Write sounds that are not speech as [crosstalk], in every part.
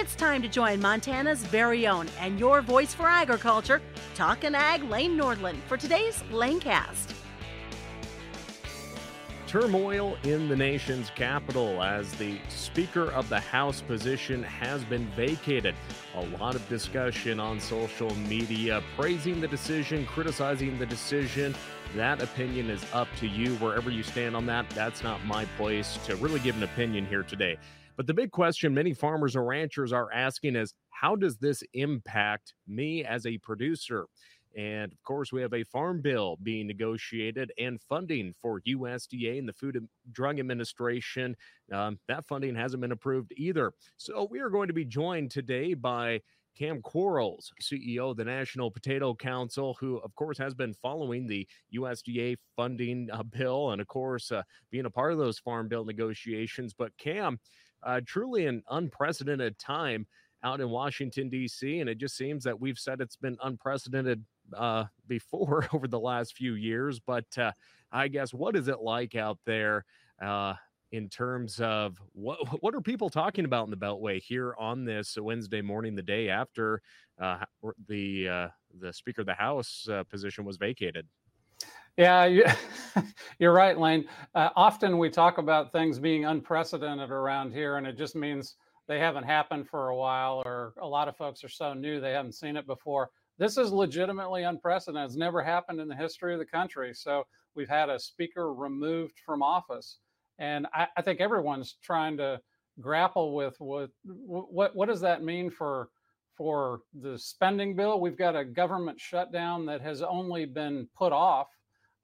It's time to join Montana's very own and your voice for agriculture, Talkin' Ag Lane Nordlund, for today's Lanecast. Turmoil in the nation's capital as the Speaker of the House position has been vacated. A lot of discussion on social media praising the decision, criticizing the decision. That opinion is up to you wherever you stand on that. That's not my place to really give an opinion here today. But the big question many farmers or ranchers are asking is how does this impact me as a producer? And of course, we have a farm bill being negotiated and funding for USDA and the Food and Drug Administration. Um, that funding hasn't been approved either. So we are going to be joined today by Kam Quarles, CEO of the National Potato Council, who, of course, has been following the USDA funding uh, bill and, of course, uh, being a part of those farm bill negotiations. But, Kam, uh, truly an unprecedented time out in Washington, D.C., and it just seems that we've said it's been unprecedented uh, before [laughs] over the last few years. But uh, I guess what is it like out there uh, in terms of what [laughs] what are people talking about in the Beltway here on this Wednesday morning, the day after uh, the uh, the Speaker of the House uh, position was vacated? Yeah, [laughs] you're right, Lane. Uh, often we talk about things being unprecedented around here, and it just means they haven't happened for a while, or a lot of folks are so new they haven't seen it before this is legitimately unprecedented. It's never happened in the history of the country. So we've had a speaker removed from office, and I, I think everyone's trying to grapple with what what what does that mean for for the spending bill? We've got a government shutdown that has only been put off.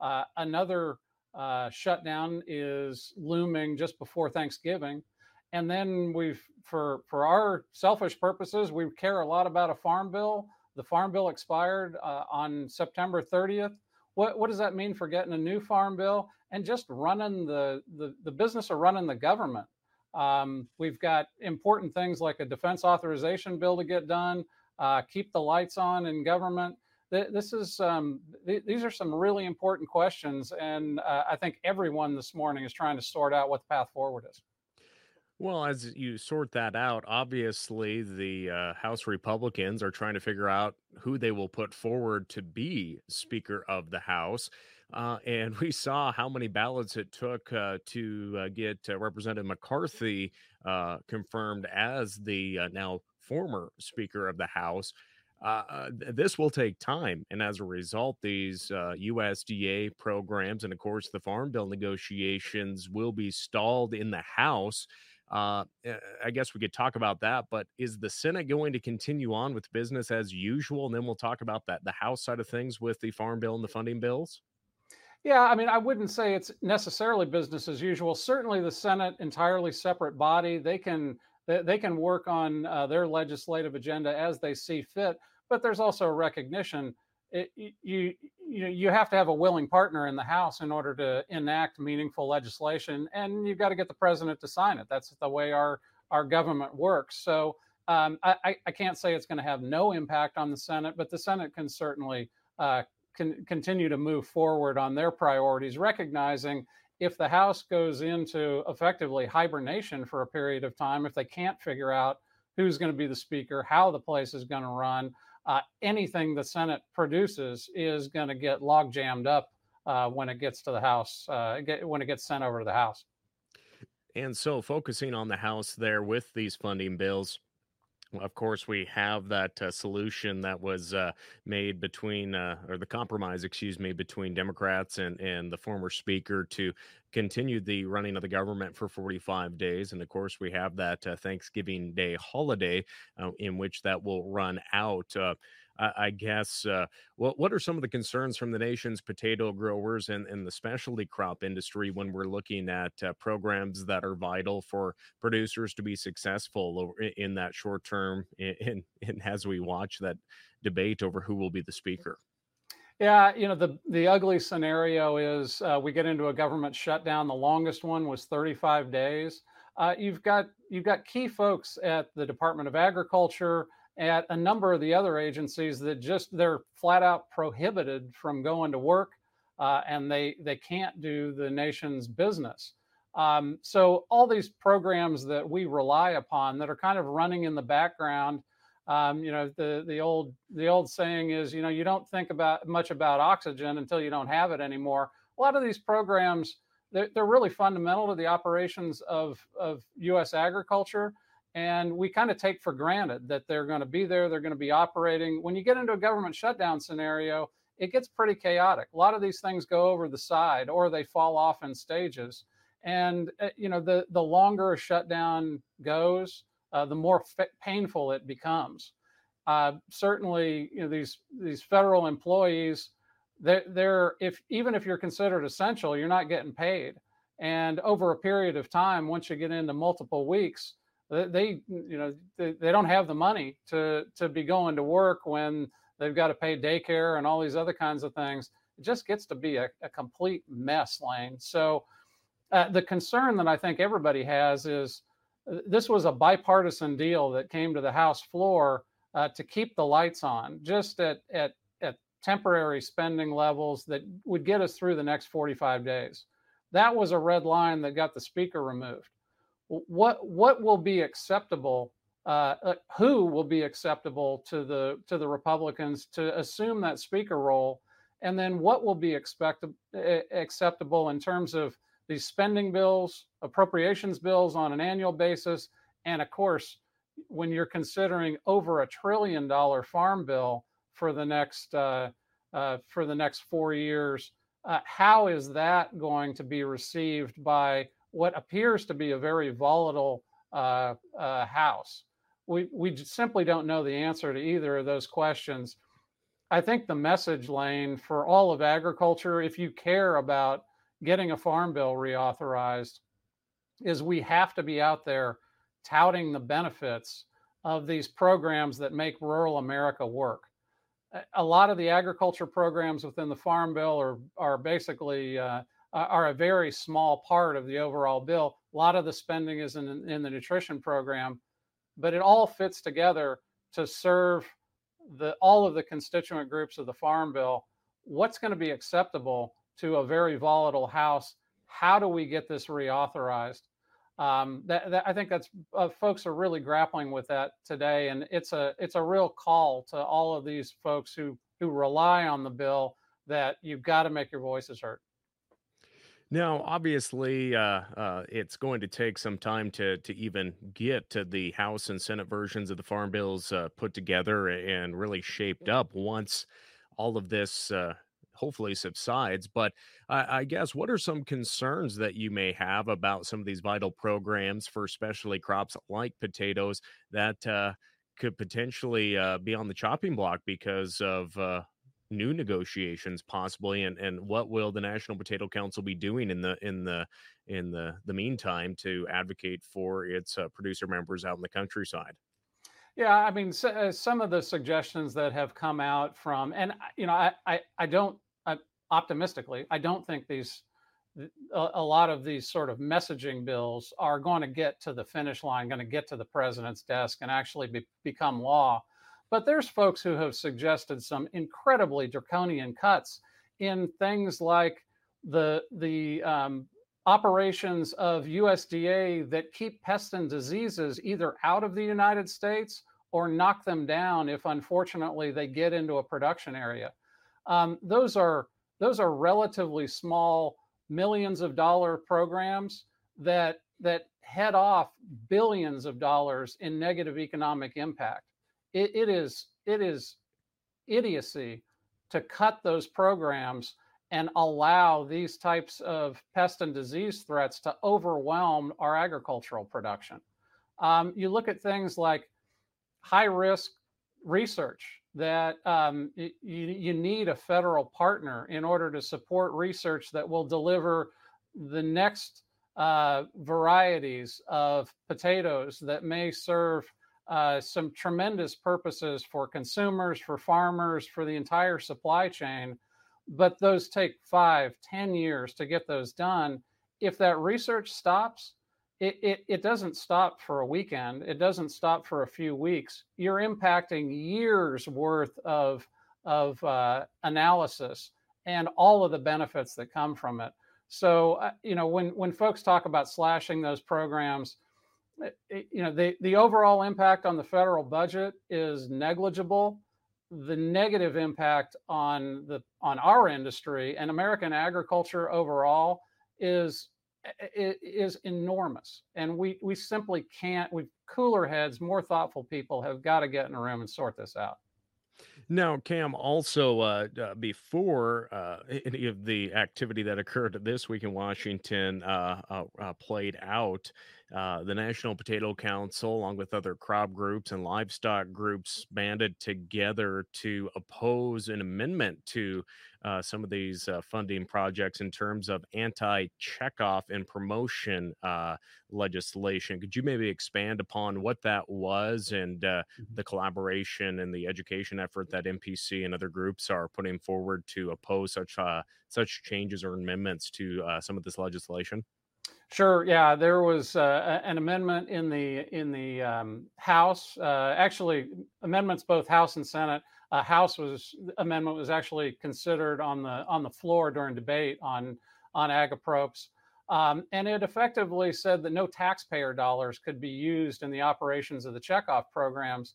Uh, another uh, shutdown is looming just before Thanksgiving. And then we've, for for our selfish purposes, we care a lot about a farm bill the farm bill expired uh, on September 30th. What, what does that mean for getting a new farm bill and just running the, the, the business of running the government? Um, we've got important things like a defense authorization bill to get done, uh, keep the lights on in government. This is um, th- these are some really important questions, and uh, I think everyone this morning is trying to sort out what the path forward is. Well, as you sort that out, obviously the uh, House Republicans are trying to figure out who they will put forward to be Speaker of the House. Uh, and we saw how many ballots it took uh, to uh, get uh, Representative McCarthy uh, confirmed as the now former Speaker of the House. This will take time. And as a result, these USDA programs and, of course, the Farm Bill negotiations will be stalled in the House. Uh, eh, I guess we could talk about that, but is the Senate going to continue on with business as usual? And then we'll talk about that the House side of things with the farm bill and the funding bills. Yeah, I mean, I wouldn't say it's necessarily business as usual. Certainly, the Senate, entirely separate body, they can they, can work on uh, their legislative agenda as they see fit. But there's also a recognition it, you you know you have to have a willing partner in the House in order to enact meaningful legislation, and you've got to get the president to sign it. That's the way our our government works. So um, I, I can't say it's going to have no impact on the Senate, but the Senate can certainly uh, can continue to move forward on their priorities, recognizing if the House goes into effectively hibernation for a period of time, if they can't figure out who's going to be the speaker, how the place is going to run, uh, anything the Senate produces is going to get log jammed up uh, when it gets to the House, uh, get, when it gets sent over to the House. And so, focusing on the House there with these funding bills, of course, we have that uh, solution that was uh, made between, uh, or the compromise, excuse me, between Democrats and, and the former speaker to continue the running of the government for 45 days. And of course, we have that uh, Thanksgiving Day holiday uh, in which that will run out. Uh, I, guess uh, what what are some of the concerns from the nation's potato growers and, and the specialty crop industry when we're looking at uh, programs that are vital for producers to be successful in that short term and, and as we watch that debate over who will be the speaker? Yeah, you know the the ugly scenario is uh, we get into a government shutdown. The longest one was 35 days. Uh, you've got you've got key folks at the Department of Agriculture at a number of the other agencies that just they're flat out prohibited from going to work uh, and they they can't do the nation's business Um, so all these programs that we rely upon that are kind of running in the background, um, you know, the the old the old saying is, you know, you don't think about much about oxygen until you don't have it anymore. A lot of these programs, they're, they're really fundamental to the operations of of U.S. agriculture, and we kind of take for granted that they're going to be there, they're going to be operating. When you get into a government shutdown scenario, it gets pretty chaotic. A lot of these things go over the side or they fall off in stages. And uh, you know, the the longer a shutdown goes, uh, the more f- painful it becomes. Uh, certainly, you know, these these federal employees, they're, they're if even if you're considered essential, you're not getting paid. And over a period of time, once you get into multiple weeks, they, you know they, they don't have the money to to be going to work when they've got to pay daycare and all these other kinds of things. It just gets to be a, a complete mess, Lane. So uh, the concern that I think everybody has is uh, this was a bipartisan deal that came to the House floor uh, to keep the lights on, just at, at, at temporary spending levels that would get us through the next 45 days. That was a red line that got the speaker removed. What what will be acceptable? Uh, uh who will be acceptable to the to the Republicans to assume that speaker role, and then what will be expect, acceptable in terms of these spending bills, appropriations bills on an annual basis, and of course, when you're considering over a trillion dollar farm bill for the next uh, uh, for the next four years, uh, how is that going to be received by what appears to be a very volatile uh, uh, House? We we simply don't know the answer to either of those questions. I think the message lane for all of agriculture, if you care about getting a farm bill reauthorized is we have to be out there touting the benefits of these programs that make rural America work. A lot of the agriculture programs within the Farm Bill are are basically uh, are a very small part of the overall bill. A lot of the spending is in, in the nutrition program, but it all fits together to serve the all of the constituent groups of the Farm Bill. What's going to be acceptable to a very volatile House. How do we get this reauthorized? Um, that, that, I think that's uh, folks are really grappling with that today, and it's a it's a real call to all of these folks who who rely on the bill that you've got to make your voices heard. Now, obviously, uh, uh, it's going to take some time to to even get to the House and Senate versions of the farm bills uh, put together and really shaped up. Once all of this uh, hopefully subsides. But I, I, guess what are some concerns that you may have about some of these vital programs for especially crops like potatoes that uh, could potentially uh, be on the chopping block because of new negotiations possibly and and what will the National Potato Council be doing in the in the in the the meantime to advocate for its uh, producer members out in the countryside yeah, I mean, so, uh, some of the suggestions that have come out from, and you know, I, I, I don't optimistically, I don't think these a, a, lot of these sort of messaging bills are going to get to the finish line, going to get to the president's desk and actually be, become law. But there's folks who have suggested some incredibly draconian cuts in things like the the um, operations of USDA that keep pests and diseases either out of the United States or knock them down if unfortunately they get into a production area. Um, those are those are relatively small millions of dollar programs that that head off billions of dollars in negative economic impact. It, it is it is idiocy to cut those programs and allow these types of pest and disease threats to overwhelm our agricultural production. Um, you look at things like high risk research that um, you, you need a federal partner in order to support research that will deliver the next uh, varieties of potatoes that may serve uh, some tremendous purposes for consumers, for farmers, for the entire supply chain. But those take five, ten years to get those done. If that research stops, it, it, it doesn't stop for a weekend. It doesn't stop for a few weeks. You're impacting years worth of, of uh, analysis and all of the benefits that come from it. So, uh, you know, when when folks talk about slashing those programs, you know, the the overall impact on the federal budget is negligible. The negative impact on the on our industry and American agriculture overall is is enormous and we we simply can't we cooler heads more thoughtful people have got to get in a room and sort this out now, Kam, also uh, uh, before uh, any of the activity that occurred this week in Washington uh, uh, uh, the National Potato Council, along with other crop groups and livestock groups, banded together to oppose an amendment to uh, some of these uh, funding projects in terms of anti checkoff and promotion uh, legislation. Could you maybe expand upon what that was and uh, mm-hmm. the collaboration and the education effort that NPC and other groups are putting forward to oppose such uh, such changes or amendments to uh, some of this legislation? Sure. Yeah, there was uh, an amendment in the in the um, House. Uh, actually, amendments both House and Senate uh, House was amendment was actually considered on the on the floor during debate on on ag approps, um, and it effectively said that no taxpayer dollars could be used in the operations of the checkoff programs.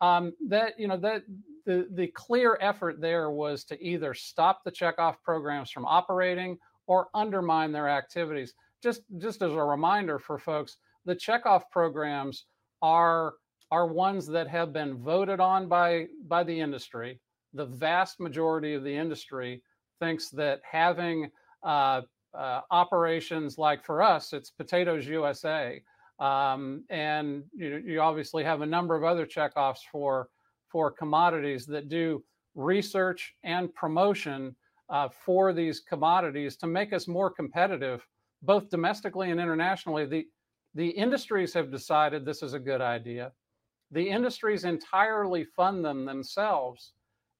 Um, that you know that the the clear effort there was to either stop the checkoff programs from operating or undermine their activities. Just just as a reminder for folks, the checkoff programs are are ones that have been voted on by by the industry. The vast majority of the industry thinks that having uh, uh, operations like for us, it's Potatoes USA, um, and you, you obviously have a number of other checkoffs for for commodities that do research and promotion uh, for these commodities to make us more competitive, both domestically and internationally. The the industries have decided this is a good idea the industries entirely fund them themselves.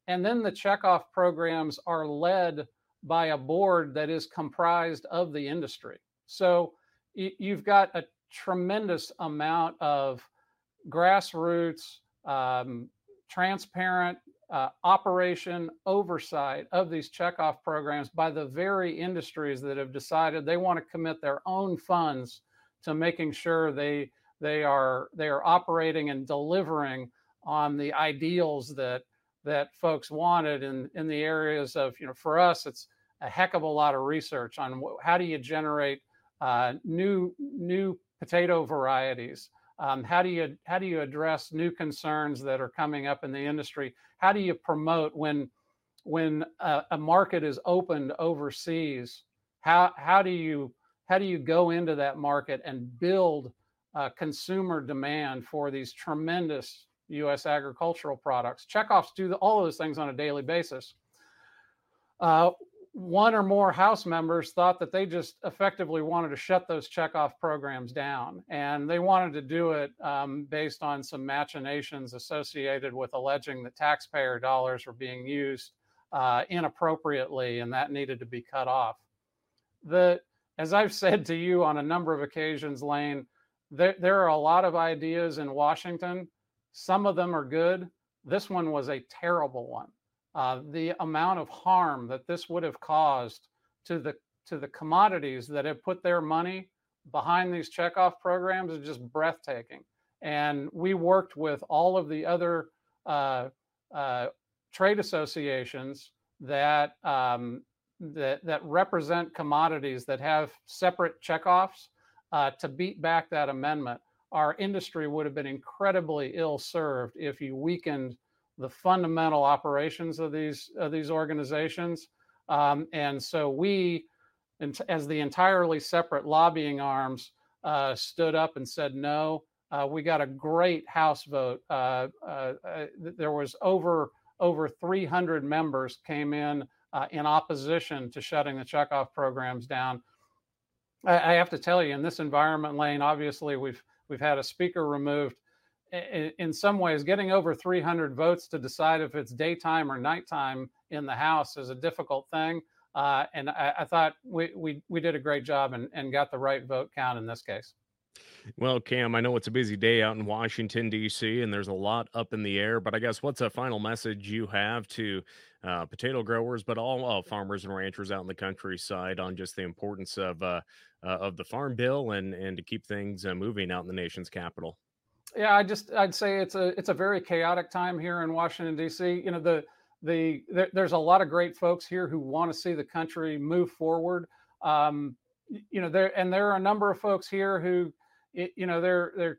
And then the checkoff programs are led by a board that is comprised of the industry. So you've got a tremendous amount of grassroots, um, transparent uh, operation oversight of these checkoff programs by the very industries that have decided they want to commit their own funds to making sure they they are they are operating and delivering on the ideals that that folks wanted in in the areas of you know for us it's a heck of a lot of research on how do you generate uh, new new potato varieties um, how do you how do you address new concerns that are coming up in the industry how do you promote when when a, a market is opened overseas how how do you how do you go into that market and build uh, consumer demand for these tremendous U.S. agricultural products. Checkoffs do all those things on a daily basis. Uh, one or more House members thought that they just effectively wanted to shut those checkoff programs down. And they wanted to do it um, based on some machinations associated with alleging that taxpayer dollars were being used uh, inappropriately and that needed to be cut off. The, as I've said to you on a number of occasions, Lane, there, there are a lot of ideas in Washington. Some of them are good. This one was a terrible one. Uh, the amount of harm that this would have caused to the to the commodities that have put their money behind these checkoff programs is just breathtaking. And we worked with all of the other uh, uh, trade associations that um, that that represent commodities that have separate checkoffs uh, to beat back that amendment, our industry would have been incredibly ill served if you weakened the fundamental operations of these of these organizations. Um, and so we, as the entirely separate lobbying arms, uh, stood up and said no. Uh, we got a great House vote. Uh, uh, uh there was over over 300 members came in uh, in opposition to shutting the checkoff programs down. I, I have to tell you, in this environment lane, obviously we've we've had a speaker removed. In, some ways, getting over 300 votes to decide if it's daytime or nighttime in the House is a difficult thing. Uh, and I, I, thought we, we, we did a great job and, and got the right vote count in this case. Well, Kam, I know it's a busy day out in Washington, D.C., and there's a lot up in the air, but I guess what's a final message you have to uh, potato growers, but all uh, farmers and ranchers out in the countryside on just the importance of uh, uh, of the farm bill and and to keep things uh, moving out in the nation's capital? Yeah, I just I'd say it's a it's a very chaotic time here in Washington D.C. You know the the there, there's a lot of great folks here who want to see the country move forward. Um, you know there and there are a number of folks here who you know they're they're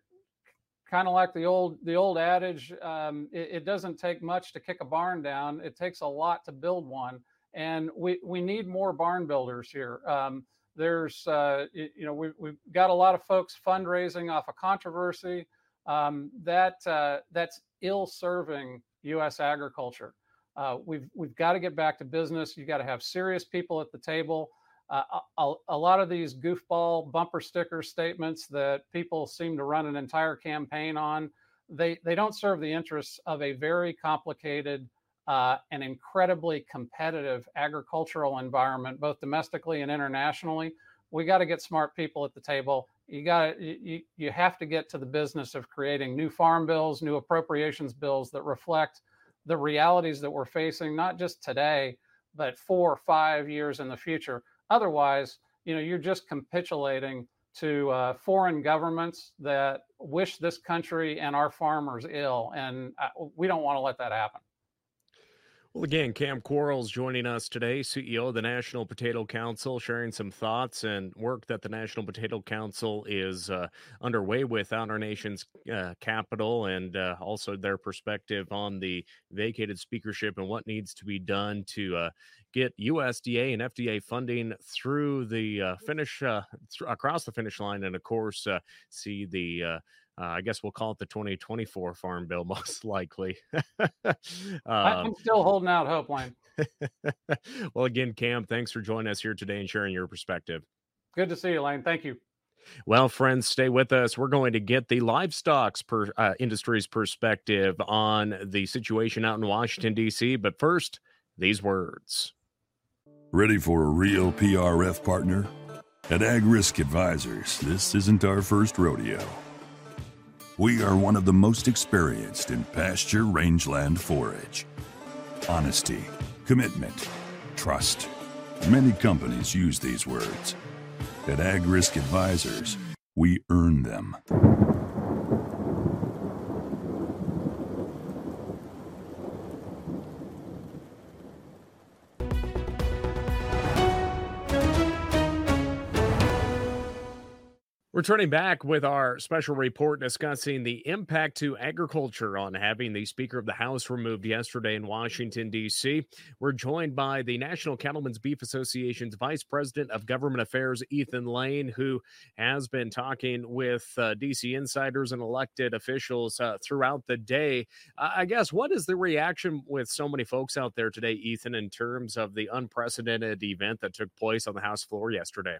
kind of like the old the old adage um, it, it, doesn't take much to kick a barn down it takes a lot to build one and we we need more barn builders here um, there's uh, you know we, we've got a lot of folks fundraising off a controversy um, that uh, that's ill serving us agriculture uh, we've we've got to get back to business you got to have serious people at the table uh, a, a, lot of these goofball bumper sticker statements that people seem to run an entire campaign on, they, they don't serve the interests of a very complicated uh, and incredibly competitive agricultural environment, both domestically and internationally. We got to get smart people at the table. You got you, you have to get to the business of creating new farm bills, new appropriations bills that reflect the realities that we're facing, not just today, but four or five years in the future. Otherwise, you know, you're just capitulating to uh, foreign governments that wish this country and our farmers ill, and uh, we don't want to let that happen. Well, again, Kam Quarles joining us today, CEO of the National Potato Council, sharing some thoughts and work that the National Potato Council is uh, underway with on our nation's uh, capital, and uh, also their perspective on the vacated speakership and what needs to be done to uh, get USDA and FDA funding through the uh, finish, uh, th- across the finish line, and of course, see the uh, I guess we'll call it the 2024 Farm Bill, [laughs] most likely. um, I'm still holding out hope, Wayne. [laughs] well, again, Kam, thanks for joining us here today and sharing your perspective. Good to see you, Lane. Thank you. Well, friends, stay with us. We're going to get the livestock per, uh, industry's perspective on the situation out in Washington, D.C. But first, these words. Ready for a real PRF partner? At Ag Risk Advisors, this isn't our first rodeo. We are one of the most experienced in pasture rangeland forage. Honesty, commitment, trust. Many companies use these words. At Ag Risk Advisors, we earn them. Returning back with our special report discussing the impact to agriculture on having the Speaker of the House removed yesterday in Washington, D.C. We're joined by the National Cattlemen's Beef Association's Vice President of Government Affairs, Ethan Lane, who has been talking with uh, D.C. insiders and elected officials uh, throughout the day. Uh, I guess, what is the reaction with so many folks out there today, Ethan, in terms of the unprecedented event that took place on the House floor yesterday?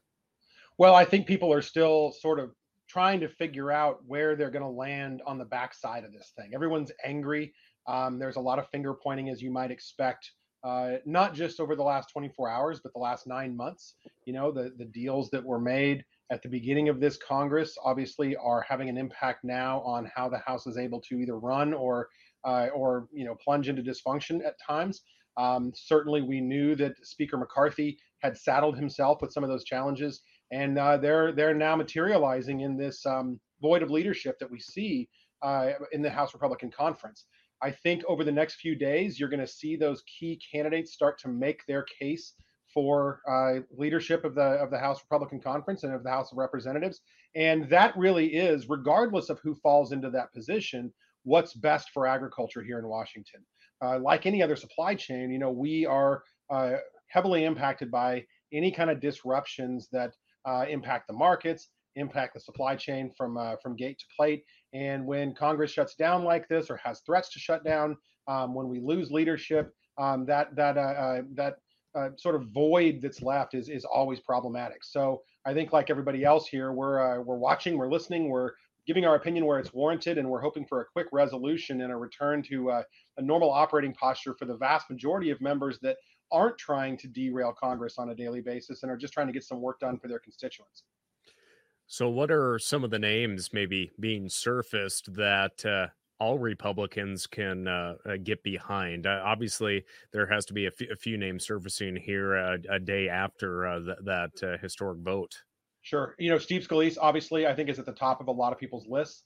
Well, I think people are still sort of trying to figure out where they're going to land on the backside of this thing. Everyone's angry. Um, there's a lot of finger pointing, as you might expect, uh, not just over the last 24 hours, but the last nine months. You know, the the deals that were made at the beginning of this Congress obviously are having an impact now on how the House is able to either run or uh, or you know plunge into dysfunction at times. Um, certainly, we knew that Speaker McCarthy had saddled himself with some of those challenges and uh, they're they're now materializing in this um, void of leadership that we see uh, in the House Republican Conference. I think over the next few days, you're going to see those key candidates start to make their case for uh, leadership of the of the House Republican Conference and of the House of Representatives, and that really is, regardless of who falls into that position, what's best for agriculture here in Washington. Uh, like any other supply chain, you know, we are uh, heavily impacted by any kind of disruptions that uh, impact the markets, impact the supply chain from uh, from gate to plate. And when Congress shuts down like this or has threats to shut down, um, when we lose leadership, um, that that uh, uh that uh, sort of void that's left is is always problematic. So I think, like everybody else here, we're uh, we're watching, we're listening, we're giving our opinion where it's warranted, and we're hoping for a quick resolution and a return to a normal operating posture for the vast majority of members that aren't trying to derail Congress on a daily basis and are just trying to get some work done for their constituents. So, what are some of the names maybe being surfaced that uh, all Republicans can uh, uh, get behind? Uh, obviously, there has to be a, f- a few names surfacing here a, a day after uh, th- that uh, historic vote. Sure. You know, Steve Scalise, obviously, I think is at the top of a lot of people's lists.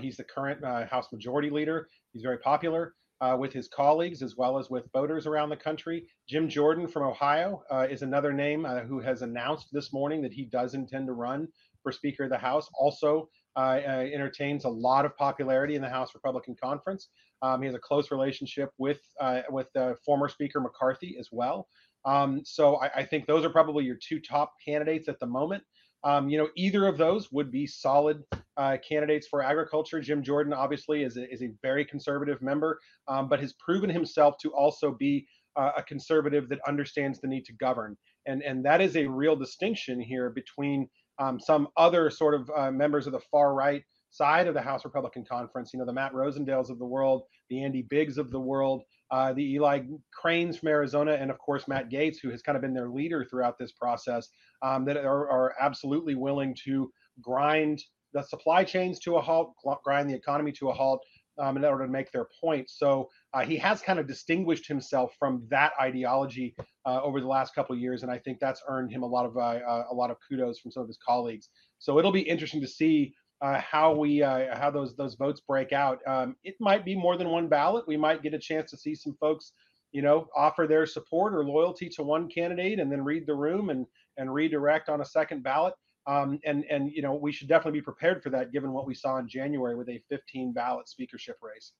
he's the current House Majority Leader. He's very popular. Uh, with his colleagues as well as with voters around the country. Jim Jordan from Ohio uh, is another name uh, who has announced this morning that he does intend to run for Speaker of the House. Also uh, uh, entertains a lot of popularity in the House Republican Conference. Um, he has a close relationship with uh, with former Speaker McCarthy as well. Um, so I, I, think those are probably your two top candidates at the moment. Um, you know, either of those would be solid uh, candidates for agriculture. Jim Jordan obviously is a, is a very conservative member, um, but has proven himself to also be uh, a conservative that understands the need to govern. And, and that is a real distinction here between um, some other sort of uh, members of the far right side of the House Republican Conference, you know, the Matt Rosendales of the world, the Andy Biggs of the world, uh, the Eli Cranes from Arizona, and of course Matt Gaetz, who has kind of been their leader throughout this process, um, that are, are, absolutely willing to grind the supply chains to a halt, grind the economy to a halt, um, in order to make their point. So uh, he has kind of distinguished himself from that ideology uh, over the last couple of years, and I think that's earned him a lot of uh a lot of kudos from some of his colleagues. So it'll be interesting to see uh, how we uh, how those those votes break out. Um, it might be more than one ballot. We might get a chance to see some folks, you know, offer their support or loyalty to one candidate and then read the room and and redirect on a second ballot. Um, and and you know we should definitely be prepared for that, given what we saw in January with a 15 ballot speakership race.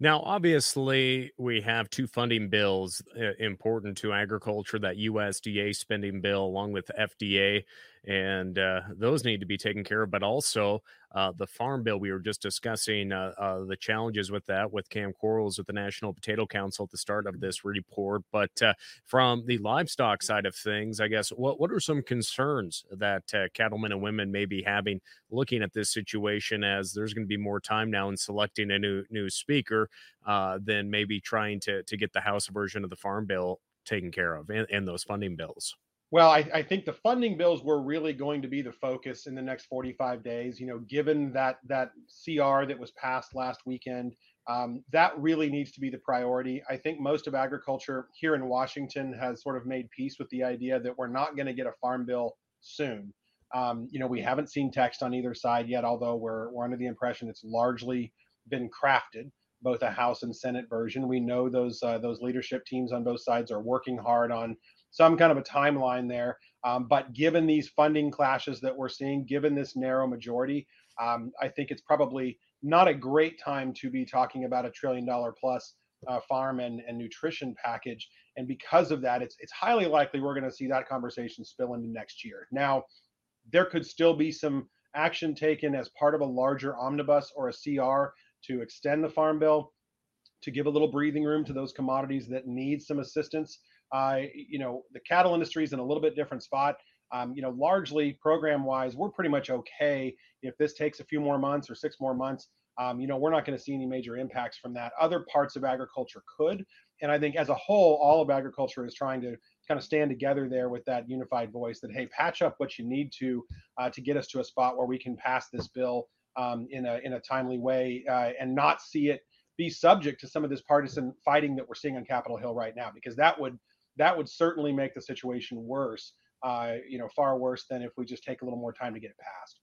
Now, obviously, we have two funding bills uh, important to agriculture that USDA spending bill, along with FDA and uh, those need to be taken care of. But also uh, the farm bill we were just discussing uh, uh the challenges with that with Kam Quarles with the National Potato Council at the start of this report. But uh, from the livestock side of things, I guess what what are some concerns that uh, cattlemen and women may be having looking at this situation as there's going to be more time now in selecting a new new speaker than maybe trying to to get the House version of the farm bill taken care of and, and those funding bills. Well, I, I, think the funding bills were really going to be the focus in the next 45 days. You know, given that that CR that was passed last weekend, um, that really needs to be the priority. I think most of agriculture here in Washington has sort of made peace with the idea that we're not going to get a farm bill soon. Um, you know, we haven't seen text on either side yet, although we're we're under the impression it's largely been crafted, both a House and Senate version. We know those uh, those leadership teams on both sides are working hard on some kind of a timeline there. Um, but given these funding clashes that we're seeing, given this narrow majority, um, I think it's probably not a great time to be talking about a trillion dollar plus uh, farm and, and nutrition package. And because of that, it's it's highly likely we're going to see that conversation spill into next year. Now, there could still be some action taken as part of a larger omnibus or a CR to extend the farm bill to give a little breathing room to those commodities that need some assistance uh, you know, the cattle industry is in a little bit different spot. Um, you know, largely program wise, we're pretty much okay. If this takes a few more months or six more months, um, you know, we're not going to see any major impacts from that. Other parts of agriculture could. And I think as a whole, all of agriculture is trying to kind of stand together there with that unified voice that, hey, patch up what you need to uh, to get us to a spot where we can pass this bill um, in, a, in a timely way uh, and not see it be subject to some of this partisan fighting that we're seeing on Capitol Hill right now, because that would that would certainly make the situation worse. Uh, you know, far worse than if we just take a little more time to get it passed.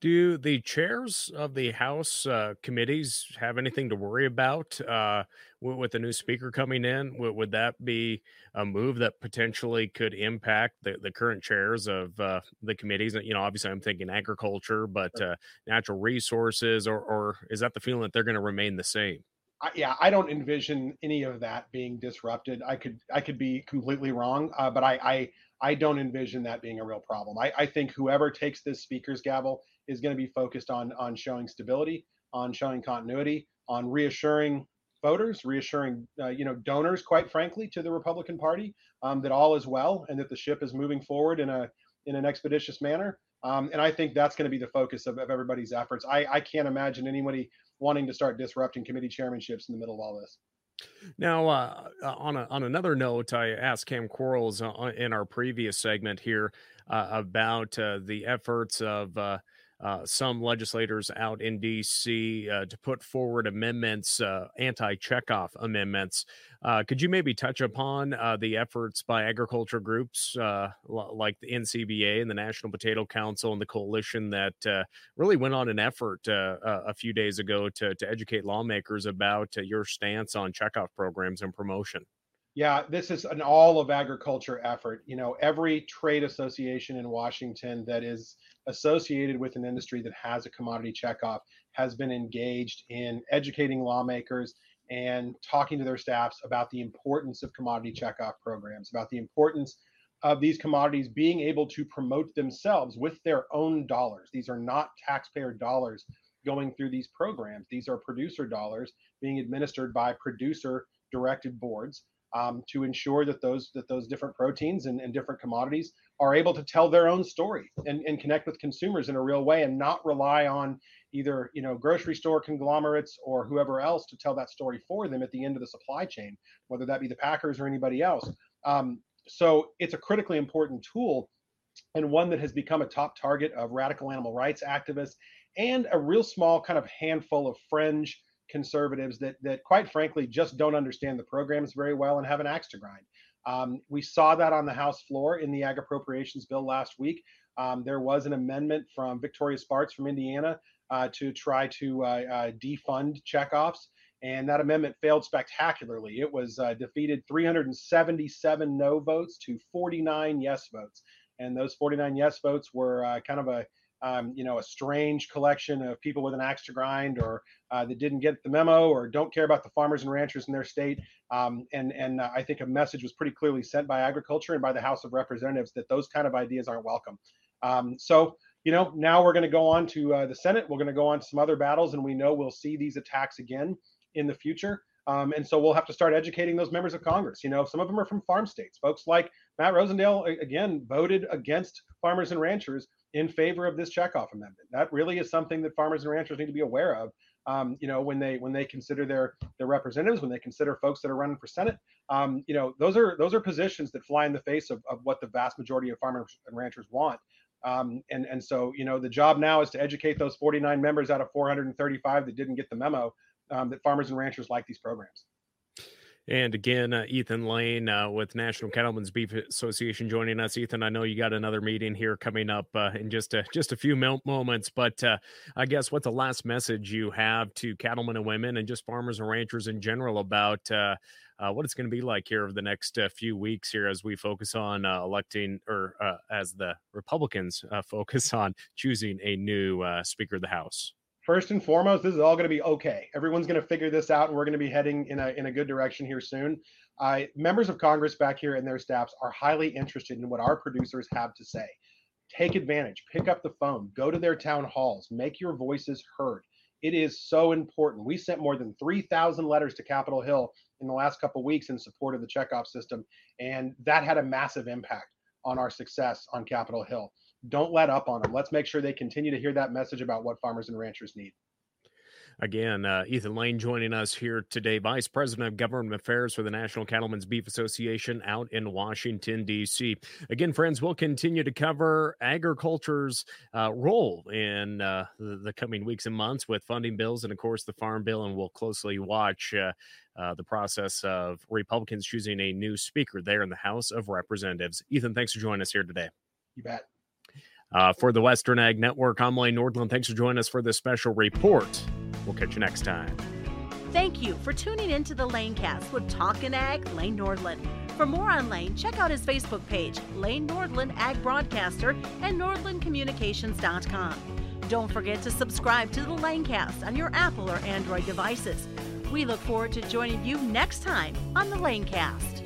Do the chairs of the House uh, committees have anything to worry about uh, with, with, the new speaker coming in? Would, would, that be a move that potentially could impact the, the current chairs of uh, the committees? You know, obviously, I'm thinking agriculture, but uh, natural resources, or, or is that the feeling that they're going to remain the same? I, yeah, I don't envision any of that being disrupted. I could I could be completely wrong, uh, but I, I I don't envision that being a real problem. I, I think whoever takes this speaker's gavel is going to be focused on on showing stability, on showing continuity, on reassuring voters, reassuring uh, you know donors, quite frankly, to the Republican Party um, that all is well and that the ship is moving forward in a in an expeditious manner. Um, and I think that's going to be the focus of, of everybody's efforts. I, I can't imagine anybody wanting to start disrupting committee chairmanships in the middle of all this. Now, uh, uh, on a, on another note, I asked Kam Quarles uh, in our previous segment here uh, about uh, the efforts of uh, some legislators out in D.C. Uh, to put forward amendments, uh, anti checkoff amendments. Uh, could you maybe touch upon uh, the efforts by agriculture groups uh, like the NCBA and the National Potato Council and the coalition that really went on an effort a few days ago to, to educate lawmakers about your stance on checkoff programs and promotion? Yeah, this is an all of agriculture effort. You know, every trade association in Washington that is associated with an industry that has a commodity checkoff has been engaged in educating lawmakers and talking to their staffs about the importance of commodity checkoff programs, about the importance of these commodities being able to promote themselves with their own dollars. These are not taxpayer dollars going through these programs. These are producer dollars being administered by producer directed boards um, to ensure that those that those different proteins and, and, different commodities are able to tell their own story and, and connect with consumers in a real way and not rely on either you know grocery store conglomerates or whoever else to tell that story for them at the end of the supply chain whether that be the packers or anybody else. Um, so it's a critically important tool and one that has become a top target of radical animal rights activists and a real small kind of handful of fringe conservatives that that quite frankly just don't understand the programs very well and have an axe to grind. Um, we saw that on the House floor in the ag appropriations bill last week. Um, there was an amendment from Victoria Spartz from Indiana uh, to try to uh, uh, defund checkoffs, and that amendment failed spectacularly. It was uh, defeated 377 no votes to 49 yes votes, and those 49 yes votes were uh, kind of a um, you know, a strange collection of people with an axe to grind or uh, that didn't get the memo or don't care about the farmers and ranchers in their state. Um, and and uh, I think a message was pretty clearly sent by agriculture and by the House of Representatives that those kind of ideas aren't welcome. Um, so, you know, now we're going to go on to uh, the Senate. We're going to go on to some other battles, and we know we'll see these attacks again in the future. Um, and so we'll have to start educating those members of Congress. You know, some of them are from farm states. Folks like Matt Rosendale, again, voted against farmers and ranchers in favor of this checkoff amendment. That really is something that farmers and ranchers need to be aware of. Um, you know, when they when they consider their their representatives, when they consider folks that are running for Senate, um, you know, those are those are positions that fly in the face of, of what the vast majority of farmers and ranchers want. Um, and and so you know, the job now is to educate those 49 members out of 435 that didn't get the memo um, that farmers and ranchers like these programs. And again, uh, Ethan Lane uh, with National Cattlemen's Beef Association joining us. Ethan, I know you got another meeting here coming up uh, in just a, just a few moments, but uh, I guess what's the last message you have to cattlemen and women and just farmers and ranchers in general about uh, uh, what it's going to be like here over the next few weeks here as we focus on electing or as the Republicans [laughs] focus on choosing a new Speaker of the House? First and foremost, this is all going to be okay. Everyone's going to figure this out, and we're going to be heading in a in a good direction here soon. Members of Congress back here and their staffs are highly interested in what our producers have to say. Take advantage, pick up the phone, go to their town halls, make your voices heard. It is so important. We sent more than 3,000 letters to Capitol Hill in the last couple weeks in support of the checkoff system, and that had a massive impact on our success on Capitol Hill don't let up on them. Let's make sure they continue to hear that message about what farmers and ranchers need. Again, uh, Ethan Lane joining us here today, Vice President of Government Affairs for the National Cattlemen's Beef Association out in Washington, D.C. Again, friends, we'll continue to cover agriculture's uh, role in uh, the, coming weeks and months with funding bills and, of course, the Farm Bill, and we'll closely watch. Uh, uh, the process of Republicans choosing a new speaker there in the House of Representatives. Ethan, thanks for joining us here today. You bet. Uh, for the Western Ag Network, I'm Lane Nordlund. Thanks for joining us for this special report. We'll catch you next time. Thank you for tuning in to the Lanecast with Talkin' Ag, Lane Nordlund. For more on Lane, check out his Facebook page, Lane Nordlund Ag Broadcaster, and NordlundCommunications.com. Don't forget to subscribe to the Lanecast on your Apple or Android devices. We look forward to joining you next time on the Lanecast.